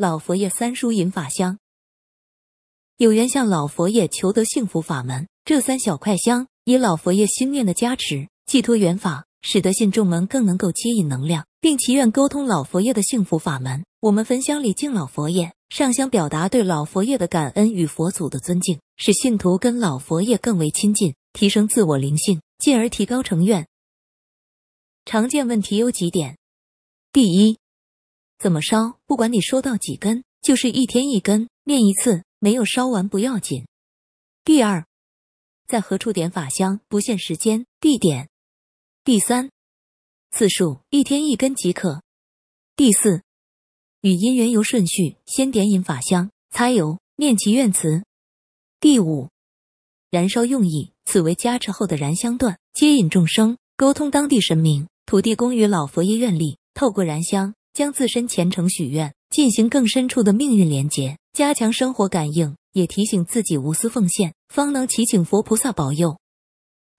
老佛爷三书引法香，有缘向老佛爷求得幸福法门。这三小块香，以老佛爷心念的加持，寄托缘法，使得信众们更能够接引能量，并祈愿沟通老佛爷的幸福法门。我们焚香礼敬老佛爷，上香表达对老佛爷的感恩与佛祖的尊敬，使信徒跟老佛爷更为亲近，提升自我灵性，进而提高成愿。常见问题有几点：第一，怎么烧？不管你收到几根，就是一天一根，念一次，没有烧完不要紧。第二，在何处点法香？不限时间、地点。第三，次数一天一根即可。第四，与因缘由顺序，先点引法香，擦油，念祈愿词。第五，燃烧用意，此为加持后的燃香段，接引众生，沟通当地神明、土地公与老佛爷愿力，透过燃香将自身虔诚许愿，进行更深处的命运连结，加强生活感应。也提醒自己无私奉献，方能祈请佛菩萨保佑。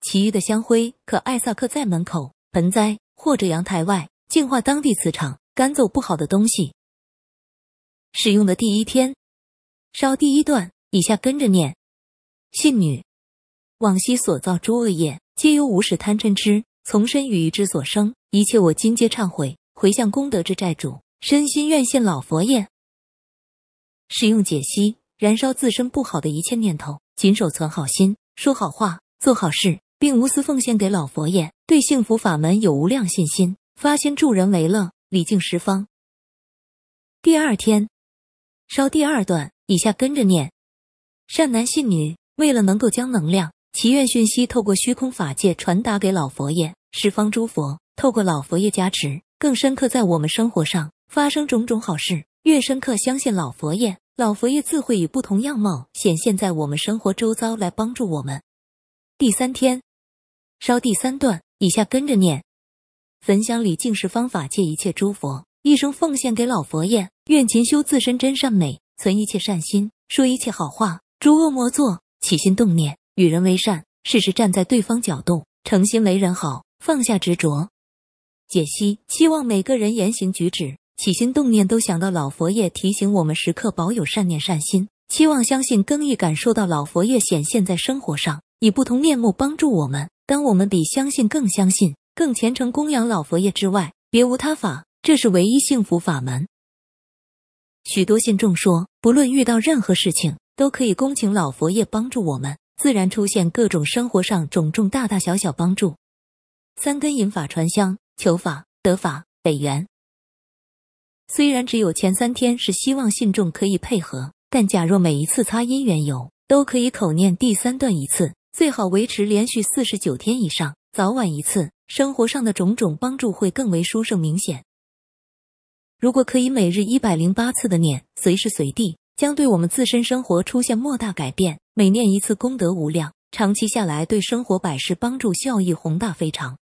其余的香灰可艾萨克在门口、盆栽或者阳台外，净化当地磁场，赶走不好的东西。使用的第一天，烧第一段，以下跟着念：信女，往昔所造诸恶业，皆由无始贪嗔痴从身语意之所生，一切我今皆忏悔，回向功德之债主，身心愿献老佛爷。使用解析。燃烧自身不好的一切念头，谨守存好心，说好话，做好事，并无私奉献给老佛爷。对幸福法门有无量信心，发心助人为乐，礼敬十方。第二天烧第二段，以下跟着念：善男信女，为了能够将能量、祈愿讯息透过虚空法界传达给老佛爷，十方诸佛透过老佛爷加持，更深刻在我们生活上发生种种好事。越深刻相信老佛爷。老佛爷自会以不同样貌显现在我们生活周遭，来帮助我们。第三天烧第三段，以下跟着念：焚香礼敬是方法界一切诸佛，一生奉献给老佛爷，愿勤修自身真善美，存一切善心，说一切好话，诸恶莫作，起心动念与人为善，事事站在对方角度，诚心为人好，放下执着。解析：希望每个人言行举止。起心动念都想到老佛爷提醒我们时刻保有善念善心，期望相信更易感受到老佛爷显现在生活上，以不同面目帮助我们。当我们比相信更相信、更虔诚供养老佛爷之外，别无他法，这是唯一幸福法门。许多信众说，不论遇到任何事情，都可以恭请老佛爷帮助我们，自然出现各种生活上种种大大小小帮助。三根引法传香，求法得法北缘。虽然只有前三天是希望信众可以配合，但假若每一次擦姻缘油都可以口念第三段一次，最好维持连续四十九天以上，早晚一次，生活上的种种帮助会更为殊胜明显。如果可以每日一百零八次的念，随时随地，将对我们自身生活出现莫大改变。每念一次，功德无量，长期下来对生活百事帮助效益宏大非常。